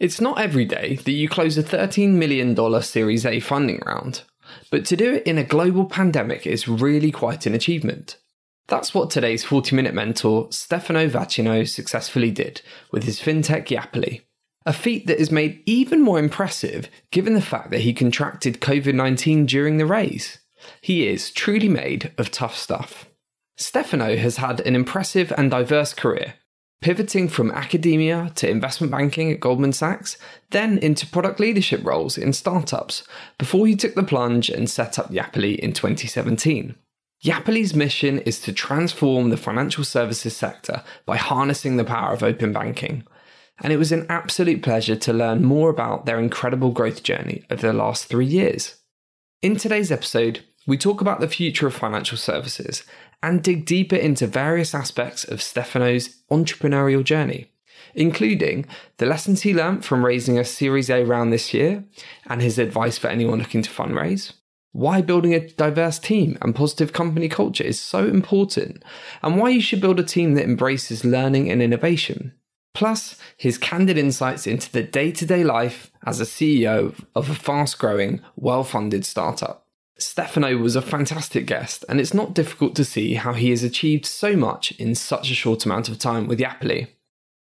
It's not every day that you close a $13 million Series A funding round, but to do it in a global pandemic is really quite an achievement. That's what today's 40 Minute Mentor, Stefano Vaccino, successfully did with his fintech Yapily. A feat that is made even more impressive given the fact that he contracted COVID 19 during the raise. He is truly made of tough stuff. Stefano has had an impressive and diverse career, pivoting from academia to investment banking at Goldman Sachs, then into product leadership roles in startups, before he took the plunge and set up Yapily in 2017. Yapily's mission is to transform the financial services sector by harnessing the power of open banking. And it was an absolute pleasure to learn more about their incredible growth journey over the last three years. In today's episode, we talk about the future of financial services and dig deeper into various aspects of Stefano's entrepreneurial journey, including the lessons he learned from raising a Series A round this year and his advice for anyone looking to fundraise, why building a diverse team and positive company culture is so important, and why you should build a team that embraces learning and innovation. Plus, his candid insights into the day to day life as a CEO of a fast growing, well funded startup. Stefano was a fantastic guest, and it's not difficult to see how he has achieved so much in such a short amount of time with Yapily.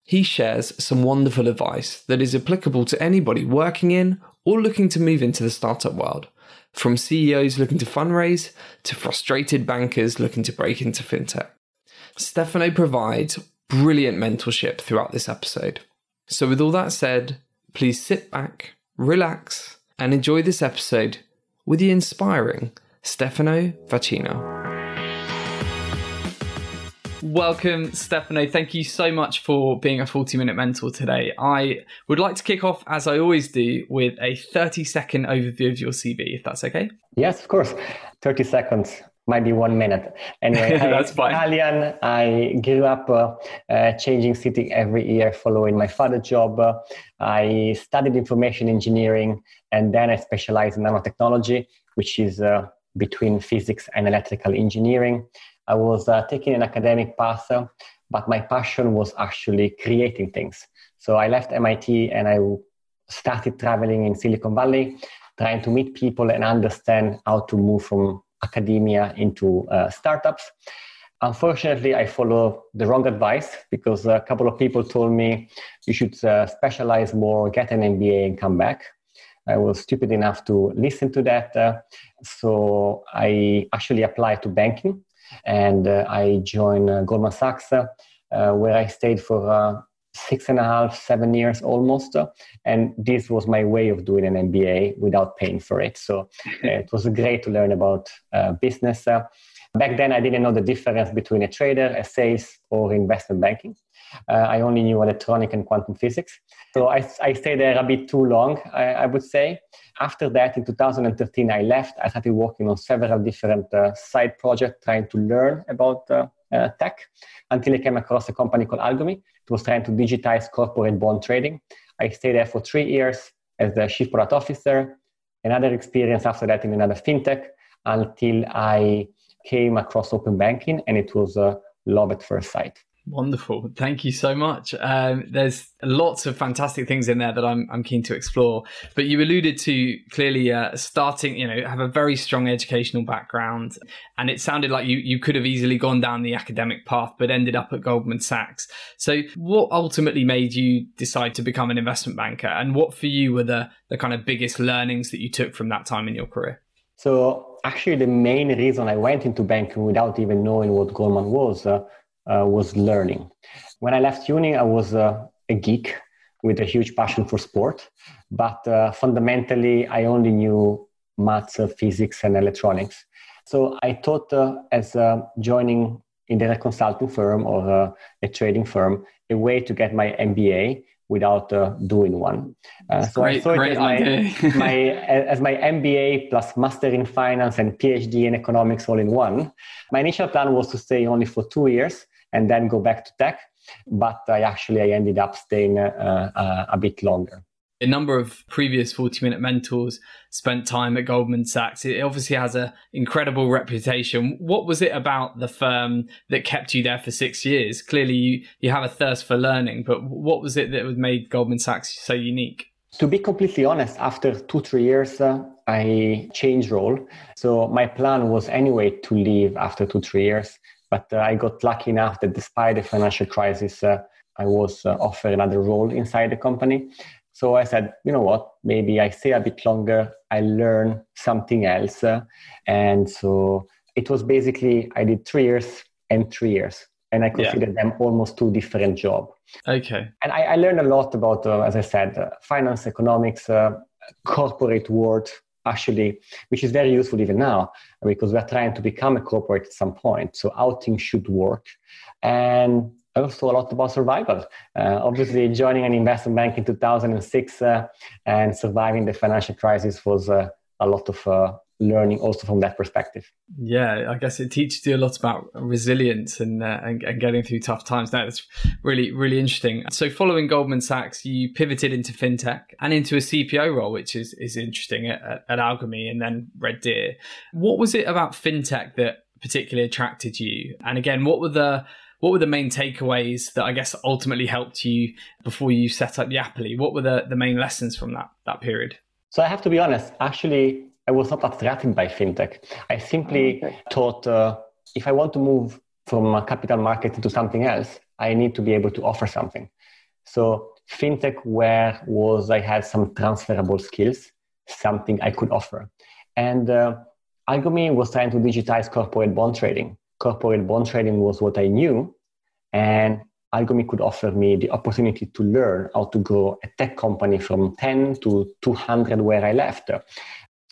He shares some wonderful advice that is applicable to anybody working in or looking to move into the startup world from CEOs looking to fundraise to frustrated bankers looking to break into fintech. Stefano provides brilliant mentorship throughout this episode. So, with all that said, please sit back, relax, and enjoy this episode with the inspiring Stefano Vaccino. Welcome, Stefano. Thank you so much for being a 40 minute mentor today. I would like to kick off, as I always do, with a 30 second overview of your CV, if that's okay. Yes, of course. 30 seconds might be one minute. Anyway, that's I'm fine. Italian. I grew up uh, uh, changing city every year, following my father's job. Uh, I studied information engineering, and then I specialized in nanotechnology, which is uh, between physics and electrical engineering. I was uh, taking an academic path, uh, but my passion was actually creating things. So I left MIT and I started traveling in Silicon Valley, trying to meet people and understand how to move from academia into uh, startups. Unfortunately, I follow the wrong advice because a couple of people told me you should uh, specialize more, get an MBA, and come back. I was stupid enough to listen to that. Uh, so I actually applied to banking and uh, I joined uh, Goldman Sachs, uh, where I stayed for six and a half, seven years almost. and this was my way of doing an MBA without paying for it. So it was great to learn about business. back then, I didn't know the difference between a trader, a sales, or investment banking. Uh, I only knew electronic and quantum physics. So I, I stayed there a bit too long, I, I, would say. After that, in 2013, I left. I started working on several different uh, side projects, trying to learn about uh, uh, tech until I came across a company called Algomi. It was trying to digitize corporate bond trading. I stayed there for three years as the chief product officer. Another experience after that in another fintech until I came across open banking, and it was uh, love at first sight. Wonderful. Thank you so much. Um, there's lots of fantastic things in there that I'm, I'm keen to explore. But you alluded to clearly uh, starting, you know, have a very strong educational background. And it sounded like you, you could have easily gone down the academic path, but ended up at Goldman Sachs. So, what ultimately made you decide to become an investment banker? And what for you were the, the kind of biggest learnings that you took from that time in your career? So, actually, the main reason I went into banking without even knowing what Goldman was. Uh, uh, was learning. When I left uni, I was uh, a geek with a huge passion for sport, but uh, fundamentally, I only knew maths, physics, and electronics. So I thought, uh, as uh, joining in a consulting firm or uh, a trading firm, a way to get my MBA without doing one. so great, I thought great as my, my, as my MBA plus master in finance and PhD in economics all in one. My initial plan was to stay only for two years and then go back to tech. But I actually I ended up staying uh, uh, a bit longer. a number of previous 40 minute mentors spent time at Goldman Sachs. It obviously has an incredible reputation. What was it about the firm that kept you there for six years? Clearly, you, you have a thirst for learning, but what was it that made Goldman Sachs so unique? To be completely honest, after two, three years, uh, I changed role. So my plan was anyway to leave after two, three years. But uh, I got lucky enough that despite the financial crisis, uh, I was uh, offered another role inside the company. So I said, you know what, maybe I stay a bit longer, I learn something else. And so it was basically, I did three years and three years. And I considered yeah. them almost two different jobs. Okay. And I, I, learned a lot about, uh, as I said, uh, finance, economics, uh, corporate world, actually, which is very useful even now because we're trying to become a corporate at some point. So how things should work. And also a lot about survival. Uh, obviously, joining an investment bank in 2006 uh, and surviving the financial crisis was uh, a lot of uh, learning also from that perspective. Yeah, I guess it teaches you a lot about resilience and, uh, and, and getting through tough times. That's really really interesting. So, following Goldman Sachs, you pivoted into fintech and into a CPO role, which is is interesting at, at Algomi and then Red Deer. What was it about fintech that particularly attracted you? And again, what were the what were the main takeaways that I guess ultimately helped you before you set up Yapily? What were the, the main lessons from that that period? So I have to be honest, actually, I was not attracted by fintech. I simply oh, okay. thought uh, if I want to move from a capital market into something else, I need to be able to offer something. So fintech where was I had some transferable skills, something I could offer. And uh, Algomi was trying to digitize corporate bond trading corporate bond trading was what I knew. And Algomi could offer me the opportunity to learn how to grow a tech company from 10 to 200 where I left.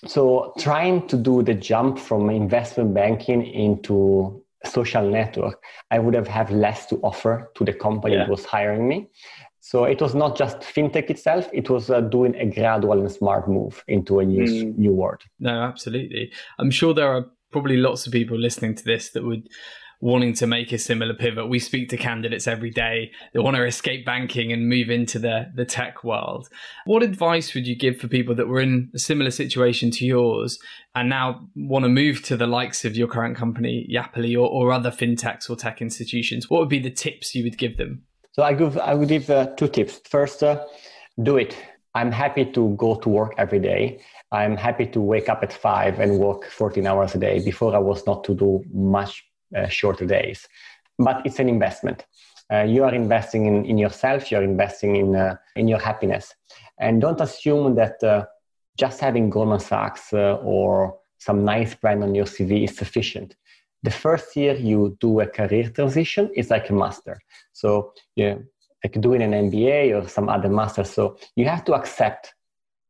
So trying to do the jump from investment banking into social network, I would have had less to offer to the company yeah. that was hiring me. So it was not just fintech itself; it was uh, doing a gradual and smart move into a new mm. new world. No, absolutely. I'm sure there are probably lots of people listening to this that would wanting to make a similar pivot. We speak to candidates every day that want to escape banking and move into the, the tech world. What advice would you give for people that were in a similar situation to yours and now want to move to the likes of your current company, Yapily, or, or other fintechs or tech institutions? What would be the tips you would give them? So I give I would give uh, two tips. First, uh, do it. I'm happy to go to work every day I'm happy to wake up at five and work 14 hours a day. Before I was not to do much shorter days, but it's an investment. Uh, you are investing in, in yourself. You're investing in uh, in your happiness, and don't assume that uh, just having Goldman Sachs uh, or some nice brand on your CV is sufficient. The first year you do a career transition is like a master. So yeah, like doing an MBA or some other master. So you have to accept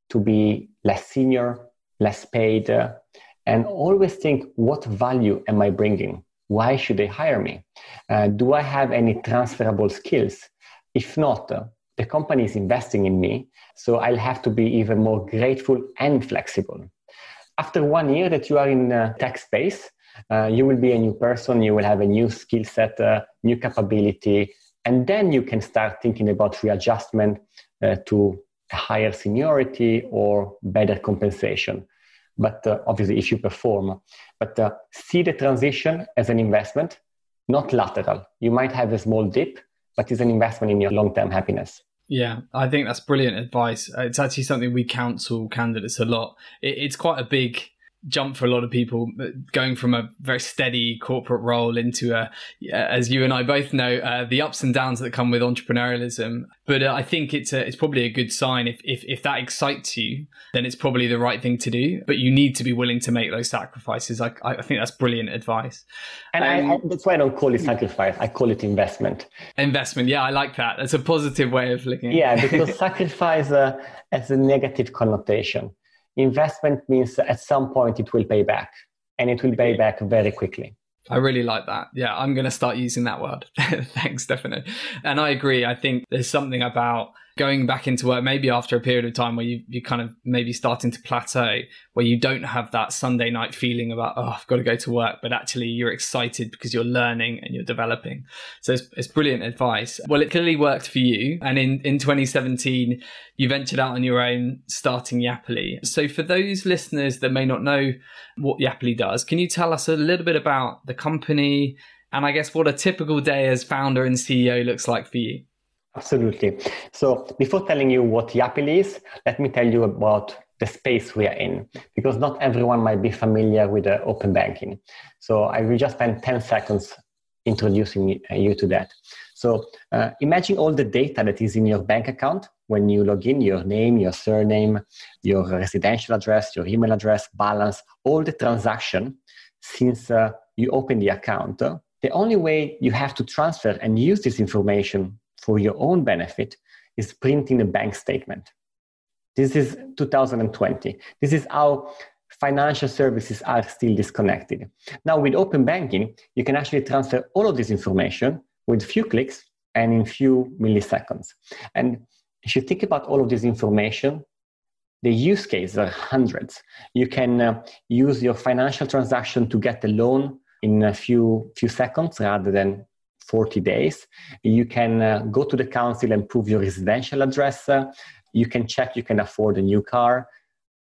to be less senior, less paid, uh, and always think what value am I bringing? Why should they hire me? Uh, do I have any transferable skills? If not, uh, the company is investing in me, so I'll have to be even more grateful and flexible. After one year that you are in uh, tech space, uh, you will be a new person, you will have a new skill set, uh, new capability, and then you can start thinking about readjustment uh, to higher seniority or better compensation. But uh, obviously, if you perform, but uh, see the transition as an investment, not lateral. You might have a small dip, but it's an investment in your long term happiness. Yeah, I think that's brilliant advice. It's actually something we counsel candidates a lot. it's quite a big jump for a lot of people going from a very steady corporate role into a as you and I both know uh, the ups and downs that come with entrepreneurialism. But uh, I think it's a, it's probably a good sign. If, if if that excites you then it's probably the right thing to do. But you need to be willing to make those sacrifices. I, I think that's brilliant advice. And um, I, I, that's why I don't call it sacrifice. I call it investment. Investment. Yeah I like that. That's a positive way of looking yeah because sacrifice uh, has a negative connotation investment means at some point it will pay back and it will pay back very quickly. I really like that. Yeah, I'm going to start using that word. Thanks, Stefano. And I agree. I think there's something about going back into work maybe after a period of time where you you kind of maybe starting to plateau where you don't have that sunday night feeling about oh i've got to go to work but actually you're excited because you're learning and you're developing. So it's, it's brilliant advice. Well it clearly worked for you. And in in 2017 you ventured out on your own starting Yapily so for those listeners that may not know what Yapily does can you tell us a little bit about the company? And i guess what a typical day as founder and ceo looks like for you Absolutely. So before telling you what Yapily is, let me tell you about the space we are in, because not everyone might be familiar with uh, open banking. So I will just spend 10 seconds introducing uh, you to that. So uh, imagine all the data that is in your bank account when you log in, your name, your surname, your residential address, your email address, balance, all the transaction since uh, you open the account. The only way you have to transfer and use this information for your own benefit is printing a bank statement. This is 2020. This is how financial services are still disconnected. Now, with open banking, you can actually transfer all of this information with few clicks and in few milliseconds. And if you think about all of this information, the use cases are hundreds. You can uh, use your financial transaction to get a loan in a few few seconds rather than 40 days. You can uh, go to the council and prove your residential address. Uh, you can check you can afford a new car.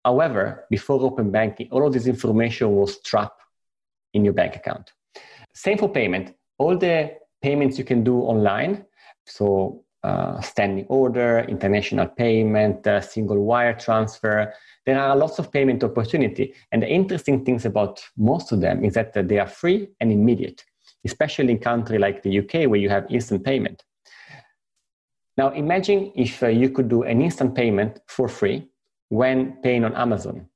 However, before open banking, all of this information was trapped in your bank account. Same for payment. All the payments you can do online, so uh, standing order, international payment, uh, single wire transfer. There are lots of payment opportunity. And the interesting things about most of them is that they are free and immediate especially in country like the UK where you have instant payment. Now imagine if uh, you could do an instant payment for free when paying on Amazon.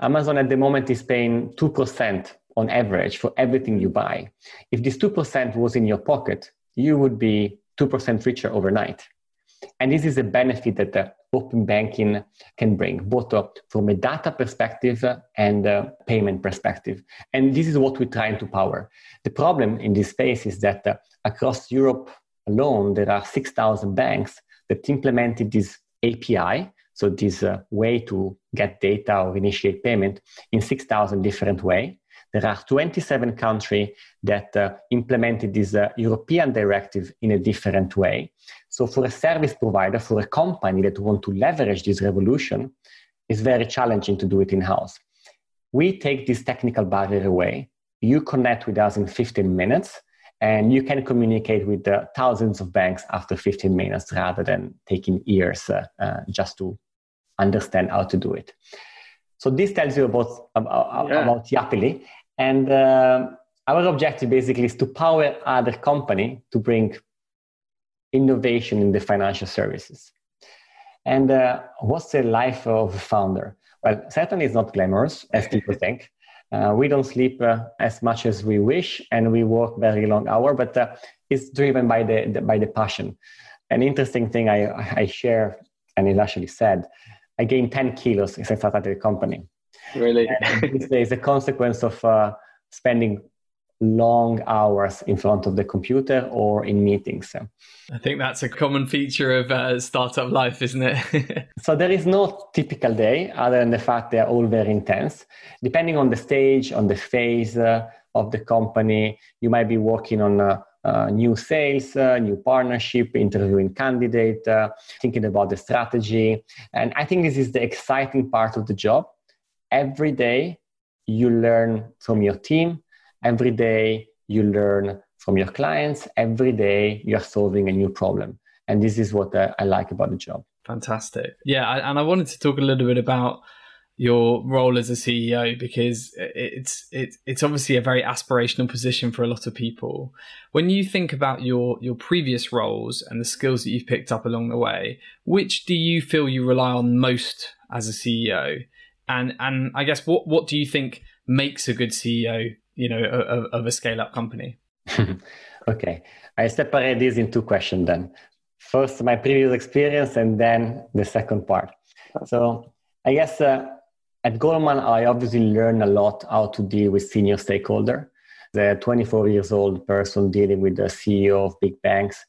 Amazon at the moment is paying 2% on average for everything you buy. If this 2% was in your pocket, you would be 2% richer overnight. And this is a benefit that the open banking can bring, both uh, from a data perspective and a payment perspective. And this is what we're trying to power. The problem in this space is that uh, across Europe alone, there are 6,000 banks that implemented this API, so this uh, way to get data or initiate payment in 6,000 different ways. There are 27 countries that uh, implemented this uh, European directive in a different way. So for a service provider, for a company that want to leverage this revolution, it's very challenging to do it in-house. We take this technical barrier away. You connect with us in 15 minutes and you can communicate with the thousands of banks after 15 minutes rather than taking years uh, uh, just to understand how to do it. So this tells you about, about, yeah. about Yapily. And uh, our objective basically is to power other company to bring innovation in the financial services. And uh, what's the life of a founder? Well, certainly it's not glamorous, as people think. Uh, we don't sleep uh, as much as we wish, and we work very long hour. But uh, it's driven by the, the, by the passion. An interesting thing I, I share, and it actually said, I gained 10 kilos since I started the company. Really? this is a consequence of uh, spending long hours in front of the computer or in meetings. I think that's a common feature of uh, startup life, isn't it? so there is no typical day other than the fact they are all very intense. Depending on the stage, on the phase uh, of the company, you might be working on uh, uh, new sales, uh, new partnership, interviewing candidate, uh, thinking about the strategy. And I think this is the exciting part of the job. Every day you learn from your team, every day you learn from your clients every day you're solving a new problem and this is what uh, i like about the job fantastic yeah and i wanted to talk a little bit about your role as a CEO because it's it's it's obviously a very aspirational position for a lot of people. When you think about your your previous roles and the skills that you've picked up along the way, which do you feel you rely on most as a CEO? And and I guess what what do you think makes a good CEO you know of, of a scale up company? Okay. I separate these in two questions then. First my previous experience and then the second part. So i guess uh, at goldman i obviously learned a lot how to deal with senior stakeholder. The 24 years old person dealing with the ceo of big banks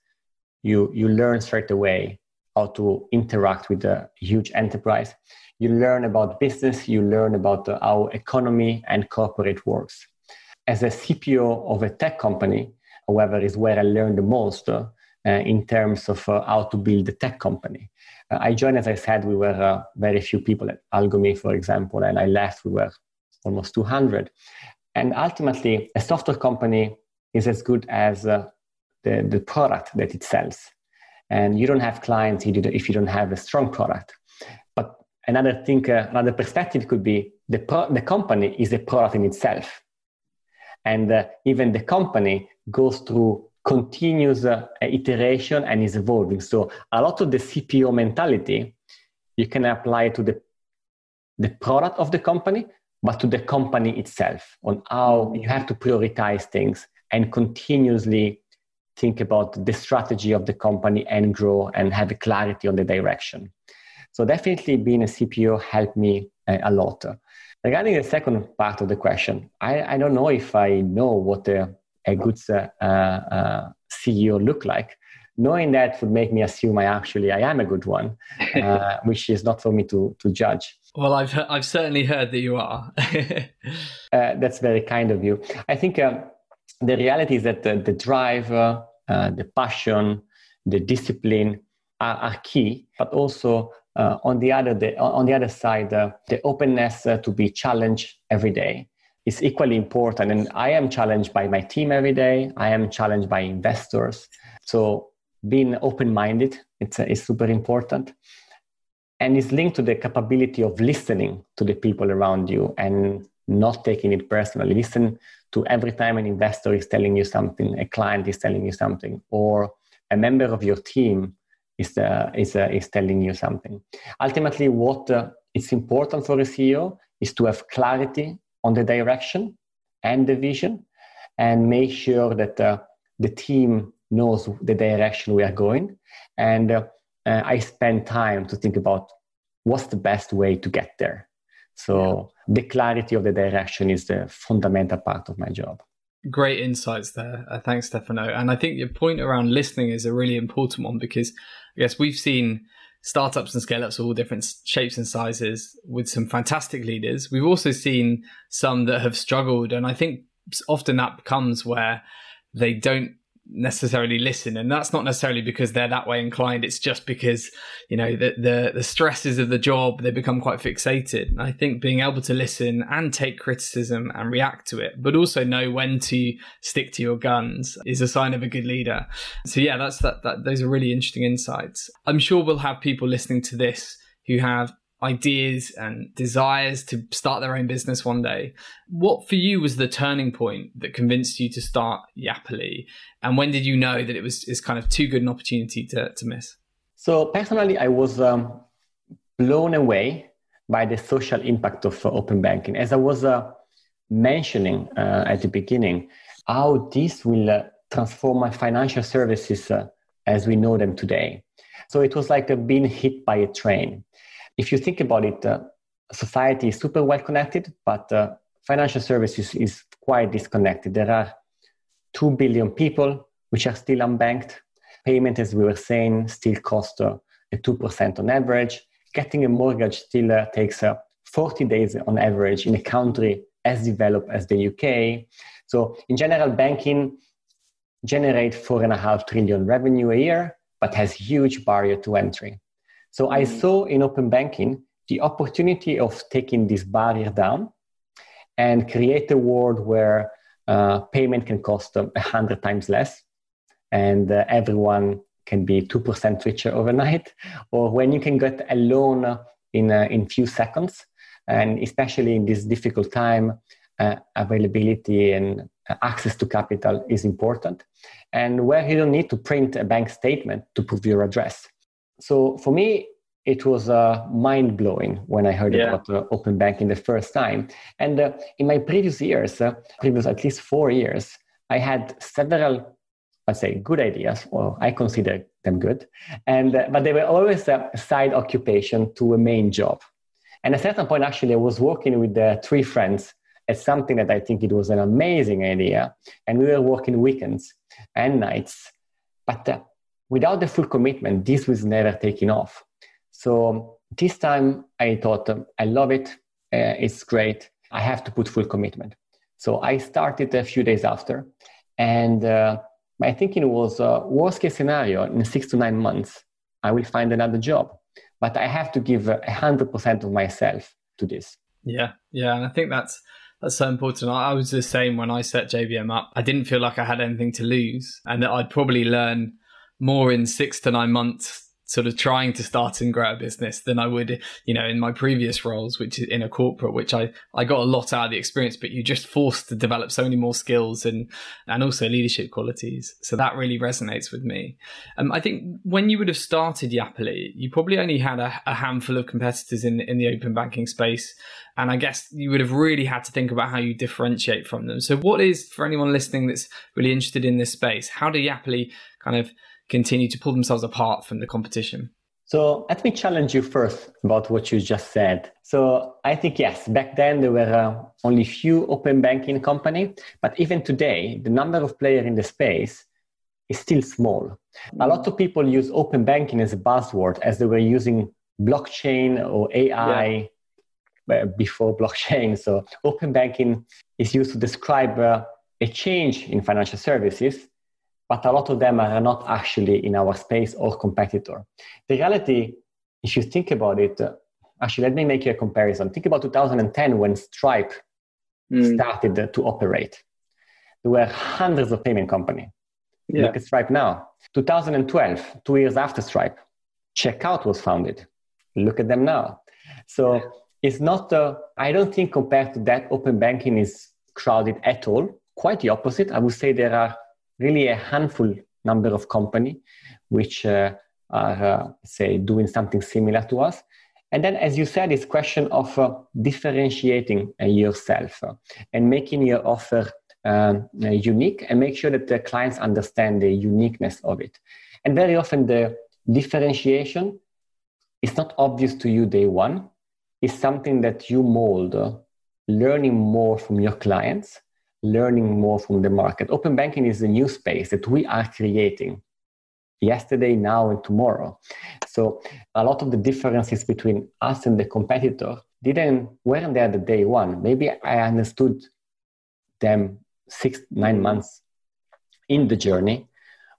you you learn straight away how to interact with a huge enterprise. You learn about business. You learn about uh, how economy and corporate works. As a CPO of a tech company, however, is where I learned the most uh, in terms of uh, how to build a tech company. Uh, I joined, as I said, we were uh, very few people at Algomi, for example, and I left, we were almost 200. And ultimately, a software company is as good as uh, the, the product that it sells. And you don't have clients if you don't have a strong product. But another thing, uh, another perspective could be the, pro- the company is a product in itself. And uh, even the company goes through continuous uh, iteration and is evolving. So a lot of the CPO mentality, you can apply to the, the product of the company, but to the company itself on how you have to prioritize things and continuously think about the strategy of the company and grow and have a clarity on the direction. So definitely being a CPO helped me uh, a lot. Regarding the second part of the question, I, I don't know if I know what a, a good uh, uh, CEO look like. Knowing that would make me assume I actually I am a good one, uh, which is not for me to to judge. Well, I've I've certainly heard that you are. Uh, that's very kind of you. I think um, the reality is that the, the drive, uh, the passion, the discipline are, are key, but also uh, on the other the, on the other side, uh, the openness uh, to be challenged every day is equally important. And I am challenged by my team every day. I am challenged by investors. So being open-minded it's, uh, is super important and is linked to the capability of listening to the people around you and not taking it personally. Listen to every time an investor is telling you something, a client is telling you something, or a member of your team is, uh, is, uh, is telling you something. Ultimately, what uh, is important for a CEO is to have clarity on the direction and the vision and make sure that uh, the team knows the direction we are going. And uh, uh, I spend time to think about what's the best way to get there. So the clarity of the direction is the fundamental part of my job. Great insights there. Uh, thanks, Stefano. And I think your point around listening is a really important one because I guess we've seen startups and scale ups of all different shapes and sizes with some fantastic leaders. We've also seen some that have struggled. And I think often that comes where they don't necessarily listen and that's not necessarily because they're that way inclined it's just because you know the, the the stresses of the job they become quite fixated. I think being able to listen and take criticism and react to it but also know when to stick to your guns is a sign of a good leader. So yeah that's that, that those are really interesting insights. I'm sure we'll have people listening to this who have ideas and desires to start their own business one day. What for you was the turning point that convinced you to start Yapily? And when did you know that it was is kind of too good an opportunity to, to miss? So personally, I was um, blown away by the social impact of uh, open banking. As I was uh, mentioning uh, at the beginning, how this will uh, transform my financial services uh, as we know them today. So it was like being hit by a train if you think about it, uh, society is super well connected, but uh, financial services is quite disconnected. There are 2 billion people which are still unbanked. Payment, as we were saying, still costs uh, 2% on average. Getting a mortgage still uh, takes uh, 40 days on average in a country as developed as the UK. So, in general, banking generates four and a half trillion revenue a year, but has huge barrier to entry. So I mm. saw in open banking the opportunity of taking this barrier down and create a world where uh, payment can cost a hundred times less and uh, everyone can be 2% richer overnight. Or when you can get a loan in a uh, in few seconds and especially in this difficult time uh, availability and access to capital is important. And where you don't need to print a bank statement to prove your address so for me, it was uh, mind blowing when I heard yeah. about uh, open banking the first time. And uh, in my previous years, uh, previous at least four years, I had several, let's say, good ideas. Well, I consider them good, and uh, but they were always a side occupation to a main job. And at a certain point, actually, I was working with uh, three friends at something that I think it was an amazing idea, and we were working weekends and nights. But without the full commitment, this was never taken off. So this time I thought, I love it. Uh, it's great. I have to put full commitment. So I started a few days after. And uh, my thinking was uh, worst case scenario, in six to nine months, I will find another job. But I have to give 100% of myself to this. Yeah, yeah. And I think that's that's so important. I was the same when I set JVM up. I didn't feel like I had anything to lose and that I'd probably learn more in six to nine months sort of trying to start and grow a business than I would, you know, in my previous roles, which is in a corporate, which I, I got a lot out of the experience, but you're just forced to develop so many more skills and, and also leadership qualities. So that really resonates with me. Um, I think when you would have started Yapily, you probably only had a, a handful of competitors in, in the open banking space. And I guess you would have really had to think about how you differentiate from them. So what is, for anyone listening that's really interested in this space, how do Yapily kind of continue to pull themselves apart from the competition? So let me challenge you first about what you just said. So I think yes, back then there were uh, only few open banking company, but even today the number of players in the space is still small. A lot of people use open banking as a buzzword as they were using blockchain or AI yeah. Uh, before blockchain. So open banking is used to describe uh, a change in financial services but a lot of them are not actually in our space or competitor. The reality, if you think about it, actually, let me make you a comparison. Think about 2010 when Stripe mm. started to operate. There were hundreds of payment companies. Yeah. Look at Stripe now. 2012, two years after Stripe, Checkout was founded. Look at them now. So it's not, uh, I don't think compared to that, open banking is crowded at all. Quite the opposite. I would say there are really a handful number of company which uh, are uh, say doing something similar to us. And then as you said it's question of uh, differentiating uh, yourself and making your offer um, unique and make sure that the clients understand the uniqueness of it. And very often the differentiation is not obvious to you day one. It's something that you mold learning more from your clients learning more from the market. Open banking is a new space that we are creating yesterday, now, and tomorrow. So a lot of the differences between us and the competitor didn't weren't there the day one. Maybe I understood them six, nine months in the journey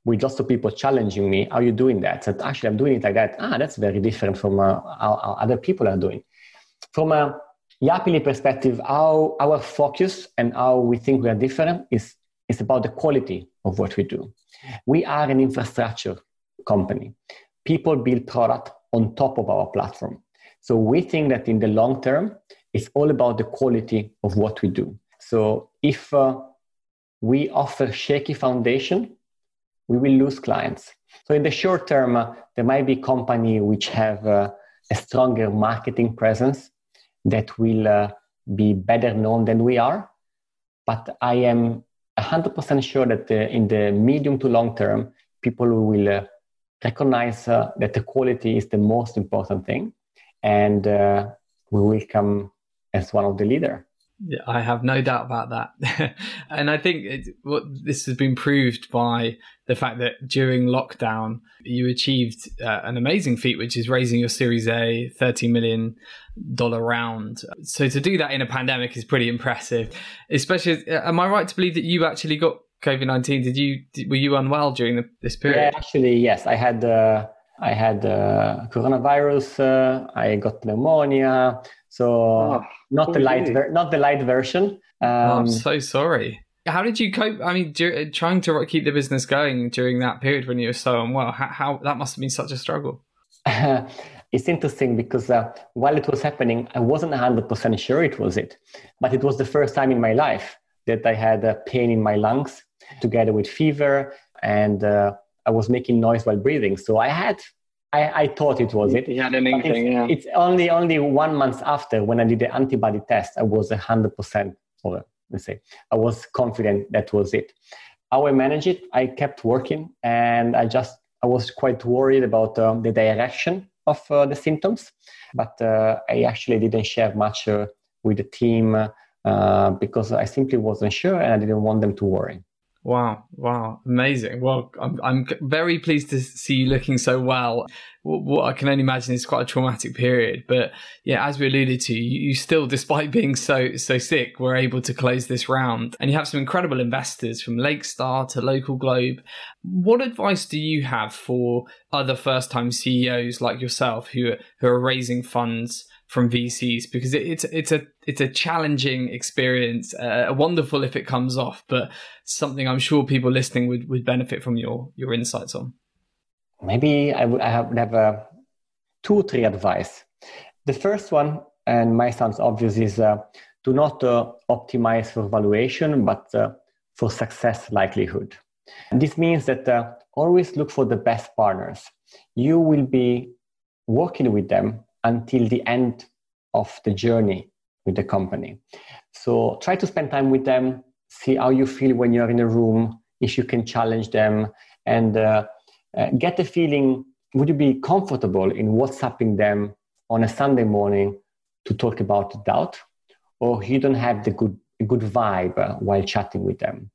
with lots of people challenging me, are you doing that? So actually, I'm doing it like that. Ah, that's very different from uh, how, how other people are doing. From a Yapily perspective, our, our focus and how we think we are different is, is about the quality of what we do. We are an infrastructure company. People build product on top of our platform. So we think that in the long term, it's all about the quality of what we do. So if uh, we offer shaky foundation, we will lose clients. So in the short term, uh, there might be company which have uh, a stronger marketing presence that will uh, be better known than we are. But I am 100% sure that uh, in the medium to long term, people will uh, recognize uh, that the quality is the most important thing and uh, we will come as one of the leader. Yeah, I have no doubt about that. and I think it, what this has been proved by the fact that during lockdown, you achieved uh, an amazing feat, which is raising your Series A $30 million round. So to do that in a pandemic is pretty impressive, especially, uh, am I right to believe that you actually got COVID 19? Did you, were you unwell during the, this period? Yeah, actually, yes. I had, uh, I had uh, coronavirus, uh, I got pneumonia, so oh, not the light, ver- not the light version. Um, oh, I'm so sorry. How did you cope? I mean, do, trying to keep the business going during that period when you were so unwell, how, how that must have been such a struggle. it's interesting because uh, while it was happening, I wasn't 100% sure it was it. But it was the first time in my life that I had a pain in my lungs together with fever, and uh, I was making noise while breathing. So I had I, I thought it was it. You had an inkling, it's, yeah. It's only only one month after when I did the antibody test, I was hundred percent, or let's say, I was confident that was it. How I managed it, I kept working, and I just I was quite worried about um, the direction of uh, the symptoms, but uh, I actually didn't share much uh, with the team uh, because I simply wasn't sure, and I didn't want them to worry. Wow, wow, amazing. Well, I'm, I'm very pleased to see you looking so well. What, I can only imagine is quite a traumatic period. But yeah, as we alluded to, you, you still, despite being so so sick, were able to close this round. And you have some incredible investors from Lakestar to LocalGlobe. What advice do you have for other first time CEOs like yourself who, who are raising funds? From VCs because it, it's it's a it's a challenging experience, uh, wonderful if it comes off, but something I'm sure people listening would, would benefit from your your insights on. Maybe I would I would have a two three advice. The first one, and my sounds obvious, is uh, do not uh, optimize for valuation, but uh, for success likelihood. And this means that uh, always look for the best partners. You will be working with them until the end of the journey with the company. So try to spend time with them, see how you feel when you're in a room, if you can challenge them, and uh, uh, get the feeling would you be comfortable in WhatsApping them on a Sunday morning to talk about doubt, or you don't have the good, good vibe uh, while chatting with them?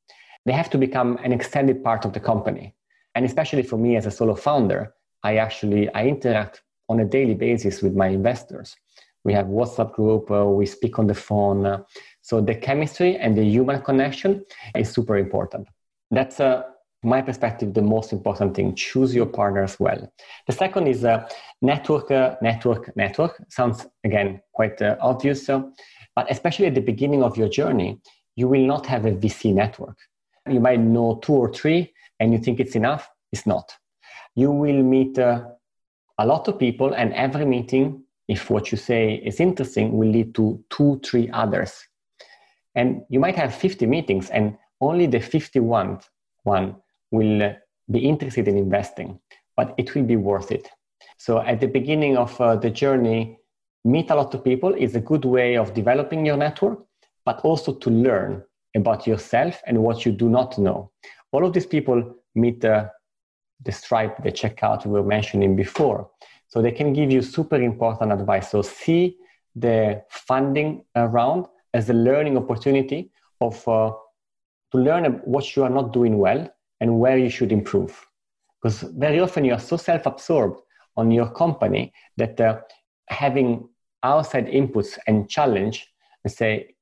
They have to become an extended part of the company. And especially for me as a solo founder, I actually I interact on a daily basis with my investors. We have WhatsApp group, uh, we speak on the phone. Uh, so the chemistry and the human connection is super important. That's uh, my perspective, the most important thing. Choose your partners well. The second is uh, network, uh, network, network. Sounds again quite uh, obvious, but especially at the beginning of your journey, you will not have a VC network. You might know two or three, and you think it's enough. It's not. You will meet uh, a lot of people, and every meeting, if what you say is interesting, will lead to two, three others. And you might have 50 meetings, and only the 51st one will be interested in investing, but it will be worth it. So at the beginning of uh, the journey, meet a lot of people is a good way of developing your network, but also to learn about yourself and what you do not know. All of these people meet uh, the Stripe, the checkout we were mentioning before. So they can give you super important advice. So see the funding round as a learning opportunity of uh, to learn what you are not doing well and where you should improve. Because very often you are so self-absorbed on your company that uh, having outside inputs and challenge, let's say,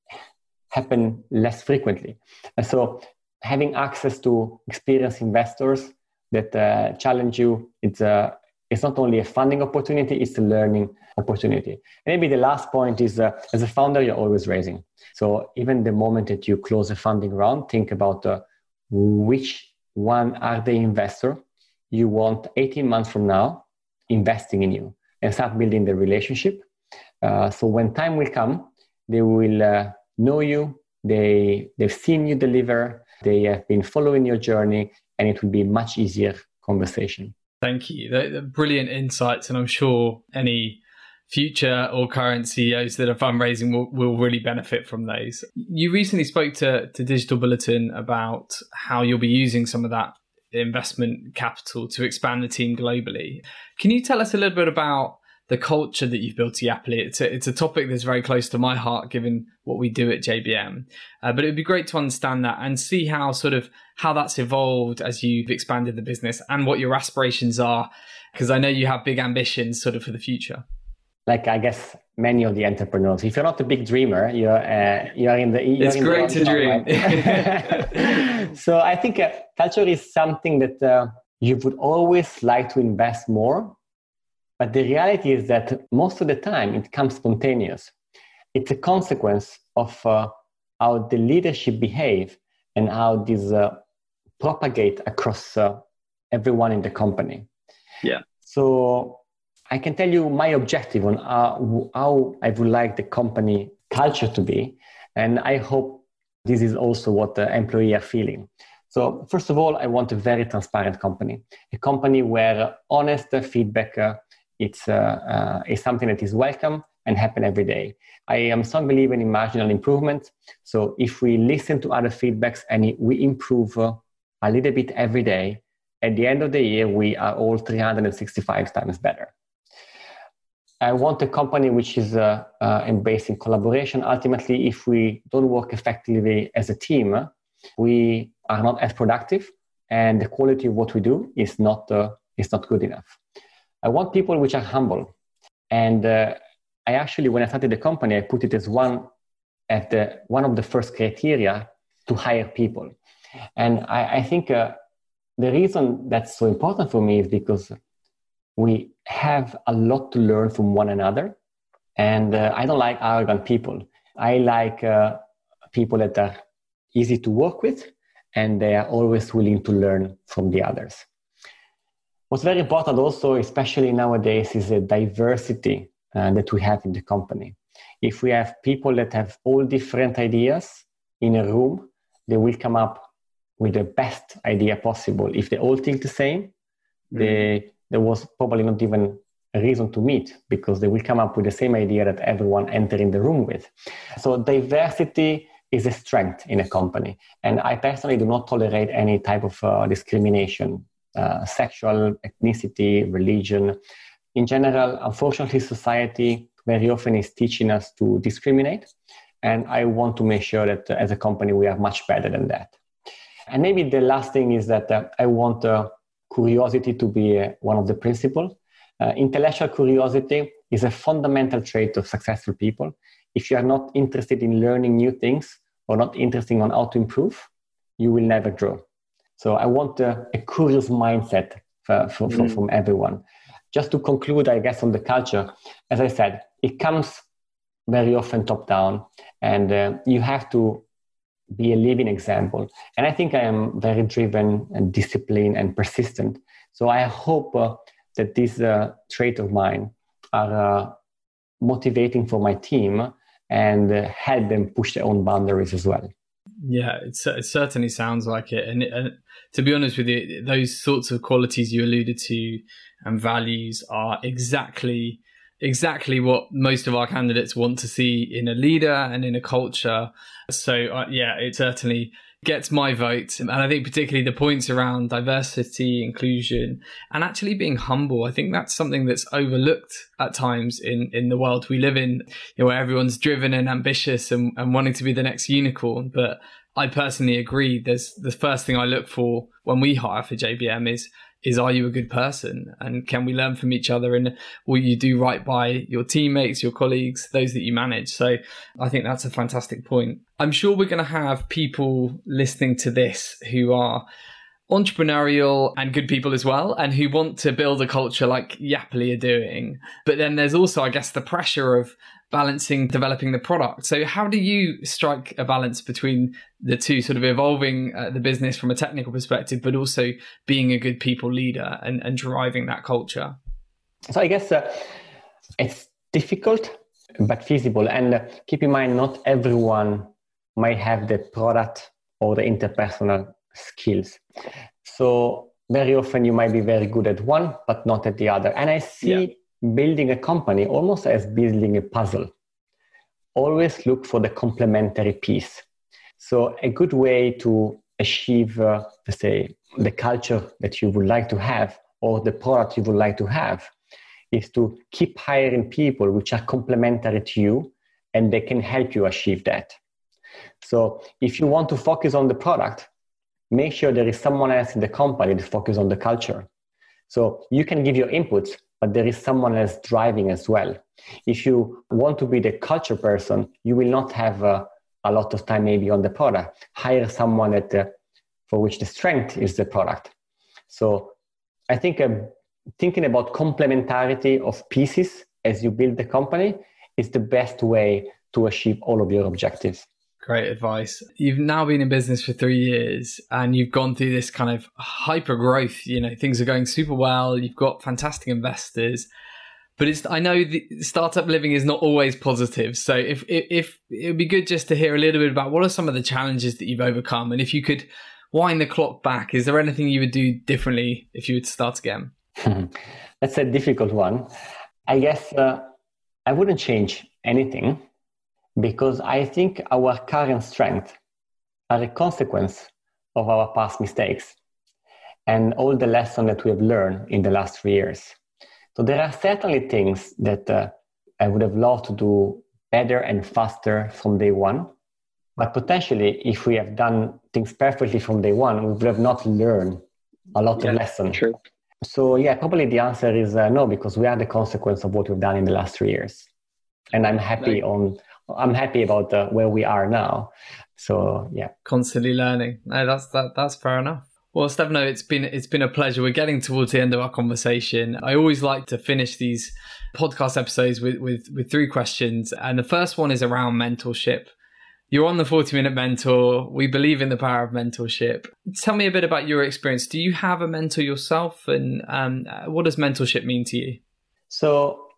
happen less frequently. And so having access to experienced investors that uh, challenge you. It's a it's not only a funding opportunity; it's a learning opportunity. Maybe the last point is, uh, as a founder, you're always raising. So even the moment that you close a funding round, think about uh, which one are the investor you want 18 months from now investing in you, and start building the relationship. Uh, so when time will come, they will uh, know you. They they've seen you deliver. They have been following your journey, and it will be much easier conversation. Thank you. Brilliant insights, and I'm sure any future or current CEOs that are fundraising will, will really benefit from those. You recently spoke to, to Digital Bulletin about how you'll be using some of that investment capital to expand the team globally. Can you tell us a little bit about the culture that you've built at Yapily. It's a, it's a topic that's very close to my heart, given what we do at JBM. Uh, but it would be great to understand that and see how sort of how that's evolved as you've expanded the business and what your aspirations are, because I know you have big ambitions sort of for the future. Like I guess many of the entrepreneurs, if you're not a big dreamer, you're uh, you're in the. You're it's in great the to dream. Right? so I think uh, culture is something that uh, you would always like to invest more but the reality is that most of the time it comes spontaneous. It's a consequence of uh, how the leadership behave and how these uh, propagate across uh, everyone in the company. Yeah. So I can tell you my objective on how, how I would like the company culture to be. And I hope this is also what the employee are feeling. So first of all, I want a very transparent company, a company where honest feedback uh, it's, uh, uh, it's something that is welcome and happen every day. I am strong believer in marginal improvement. So if we listen to other feedbacks and we improve uh, a little bit every day, at the end of the year, we are all 365 times better. I want a company which is uh, uh, embracing collaboration. Ultimately, if we don't work effectively as a team, we are not as productive and the quality of what we do is not uh, is not good enough i want people which are humble. And uh, i actually when i started the company i put it as one at the one of the first criteria to hire people. And i, I think uh, the reason that's so important for me is because we have a lot to learn from one another. And uh, i don't like arrogant people. I like uh, people that are easy to work with and they are always willing to learn from the others. What's very important also, especially nowadays, is the diversity uh, that we have in the company. If we have people that have all different ideas in a room, they will come up with the best idea possible. If they all think the same, mm-hmm. they, there was probably not even a reason to meet because they will come up with the same idea that everyone entered in the room with. So diversity is a strength in a company. And I personally do not tolerate any type of uh, discrimination, uh, sexual, ethnicity, religion. In general, unfortunately, society very often is teaching us to discriminate. And I want to make sure that uh, as a company, we are much better than that. And maybe the last thing is that uh, I want uh, curiosity to be uh, one of the principles. intellectual curiosity is a fundamental trait of successful people if you are not interested in learning new things or not interested on how to improve, you will never grow. So I want a, a curious mindset for, for, mm. from everyone. Just to conclude, I guess, on the culture, as I said, it comes very often top down, and uh, you have to be a living example. And I think I am very driven and disciplined and persistent. So I hope uh, that these uh, traits of mine are uh, motivating for my team and uh, help them push their own boundaries as well. Yeah, it, it certainly sounds like it. And, and, to be honest with you, those sorts of qualities you alluded to and values are exactly exactly what most of our candidates want to see in a leader and in a culture. So uh, yeah, it certainly gets my vote. And I think particularly the points around diversity, inclusion, and actually being humble. I think that's something that's overlooked at times in, in the world we live in, you know, where everyone's driven and ambitious and, and wanting to be the next unicorn. But I personally agree. There's the first thing I look for when we hire for JBM is is are you a good person? And can we learn from each other? And will you do right by your teammates your colleagues those that you manage. So i think that's a fantastic point. I'm sure we're going to have people listening to this who are entrepreneurial and good people as well and who want to build a culture like Yapily are doing. But then there's also i guess the pressure of balancing developing the product. So, how do you strike a balance between the two, sort of evolving uh, the business from a technical perspective, but also being a good people leader and, and driving that culture? So, I guess uh, it's difficult but feasible. And uh, keep in mind, not everyone might have the product or the interpersonal skills. So, very often you might be very good at one, but not at the other. And I see. Yeah building a company almost as building a puzzle. Always look for the complementary piece. So, a good way to achieve, uh, let's say, the culture that you would like to have or the product you would like to have is to keep hiring people which are complementary to you and they can help you achieve that. So, if you want to focus on the product, make sure there is someone else in the company that focus on the culture. So, you can give your inputs, but there is someone else driving as well. If you want to be the culture person, you will not have uh, a lot of time maybe on the product. Hire someone at the, for which the strength is the product. So I think uh, thinking about complementarity of pieces as you build the company is the best way to achieve all of your objectives. Great advice. You've now been in business for three years and you've gone through this kind of hyper growth. You know, things are going super well. You've got fantastic investors, but it's, I know the startup living is not always positive. So if, if, if it would be good just to hear a little bit about what are some of the challenges that you've overcome. And if you could wind the clock back, is there anything you would do differently if you would start again? That's a difficult one. I guess uh, I wouldn't change anything because I think our current strength are a consequence of our past mistakes and all the lessons that we have learned in the last three years. So there are certainly things that uh, I would have loved to do better and faster from day one, But potentially, if we have done things perfectly from day one, we would have not learned a lot yeah, of lessons. True. So yeah, probably the answer is uh, no, because we are the consequence of what we've done in the last three years, and I'm happy right. on. I'm happy about uh, where we are now. So yeah, constantly learning. No, that's that. That's fair enough. Well, Stefano, it's been it's been a pleasure. We're getting towards the end of our conversation. I always like to finish these podcast episodes with with with three questions, and the first one is around mentorship. You're on the 40 Minute Mentor. We believe in the power of mentorship. Tell me a bit about your experience. Do you have a mentor yourself? And um, what does mentorship mean to you? So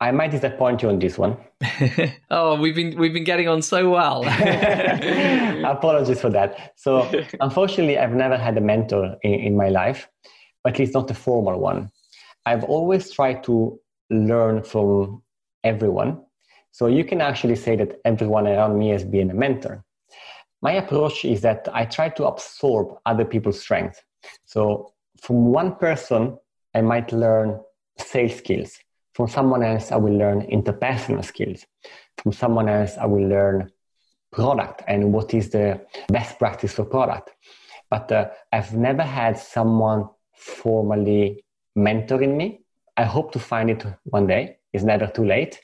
I might disappoint you on this one. oh, we've been we've been getting on so well. Apologies for that. So unfortunately, I've never had a mentor in, in my life, at least not a formal one. I've always tried to learn from everyone so you can actually say that everyone around me has been a mentor. My approach is that I try to absorb other people's strengths. So from one person, I might learn sales skills. From someone else, I will learn interpersonal skills. From someone else, I will learn product and what is the best practice for product. But uh, I've never had someone formally mentoring me. I hope to find it one day. It's never too late.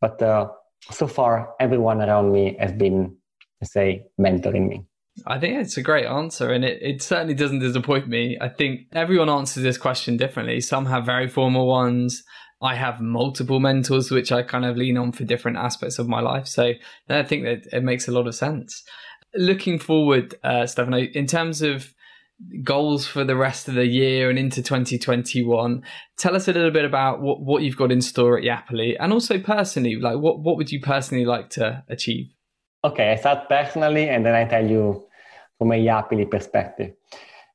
But uh, so far, everyone around me has been, say, mentoring me. I think it's a great answer, and it, it certainly doesn't disappoint me. I think everyone answers this question differently. Some have very formal ones. I have multiple mentors, which I kind of lean on for different aspects of my life. So I think that it makes a lot of sense. Looking forward, uh, Stefano, in terms of goals for the rest of the year and into 2021. Tell us a little bit about what, what you've got in store at Yapily and also personally, like what, what would you personally like to achieve? Okay, I start personally and then I tell you from a Yapily perspective.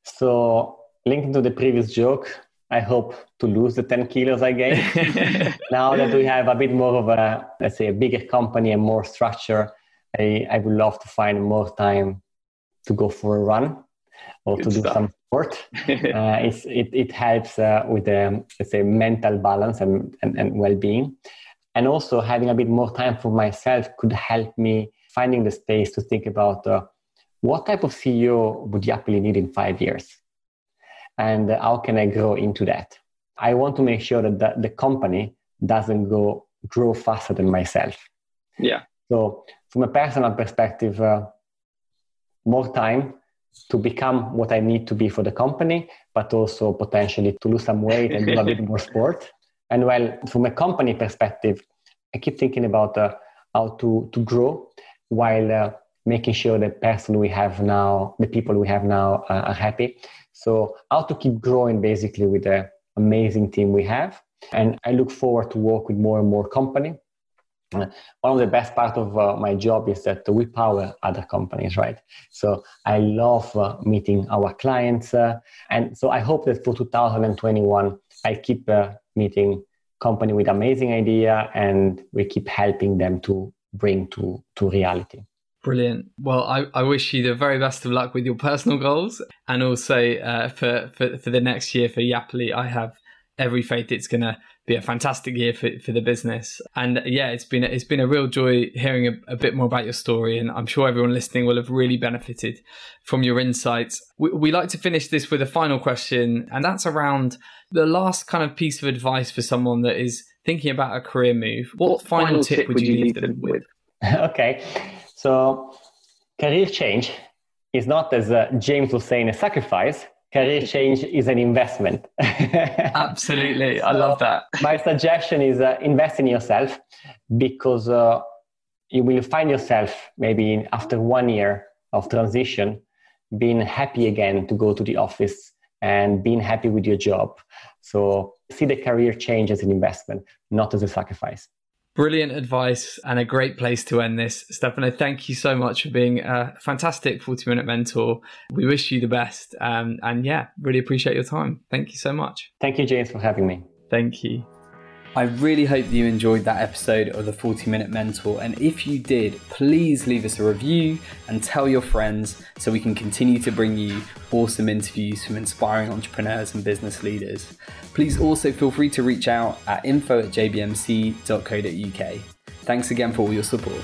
So, linking to the previous joke, I hope to lose the 10 kilos I gained. now that we have a bit more of a, let's say, a bigger company and more structure, I, I would love to find more time to go for a run or Good to do some sport. uh, it, it helps uh, with the let's say mental balance and, and, and well-being. And also having a bit more time for myself could help me finding the space to think about uh, what type of CEO would Yapily need in five years? And how can I grow into that? I want to make sure that the, company doesn't go grow faster than myself. Yeah. So from a personal perspective, uh, more time to become what I need to be for the company, but also potentially to lose some weight and do a bit more sport. And well, from a company perspective, I keep thinking about uh, how to, to grow while uh, making sure the person we have now, the people we have now uh, are happy. So how to keep growing basically with the amazing team we have. And I look forward to work with more and more company. One of the best part of uh, my job is that we power other companies right? So i love uh, meeting our clients uh, and so i hope that for 2021 i keep uh, meeting company with amazing idea and we keep helping them to bring to to reality Brilliant. Well, I, I wish you the very best of luck with your personal goals and also uh, for, for, for the next year for Yapily. I have every faith it's going to be a fantastic year for, for the business. And yeah, it's been it's been a real joy hearing a, a, bit more about your story, and I'm sure everyone listening will have really benefited from your insights. We, we like to finish this with a final question, and that's around the last kind of piece of advice for someone that is thinking about a career move. What, what final, tip, tip would you leave them with? okay, so career change is not as uh, James was saying a sacrifice career change is an investment. Absolutely. I love that. My suggestion is uh, invest in yourself because uh, you will find yourself maybe after one year of transition being happy again to go to the office and being happy with your job. So see the career change as an investment, not as a sacrifice. Brilliant advice and a great place to end this. Stefano, thank you so much for being a fantastic 40 minute mentor. We wish you the best. Um, and yeah, really appreciate your time. Thank you so much. Thank you, James, for having me. Thank you. I really hope that you enjoyed that episode of the 40 Minute Mentor. And if you did, please leave us a review and tell your friends so we can continue to bring you awesome interviews from inspiring entrepreneurs and business leaders. Please also feel free to reach out at info at jbmc.co.uk. Thanks again for all your support.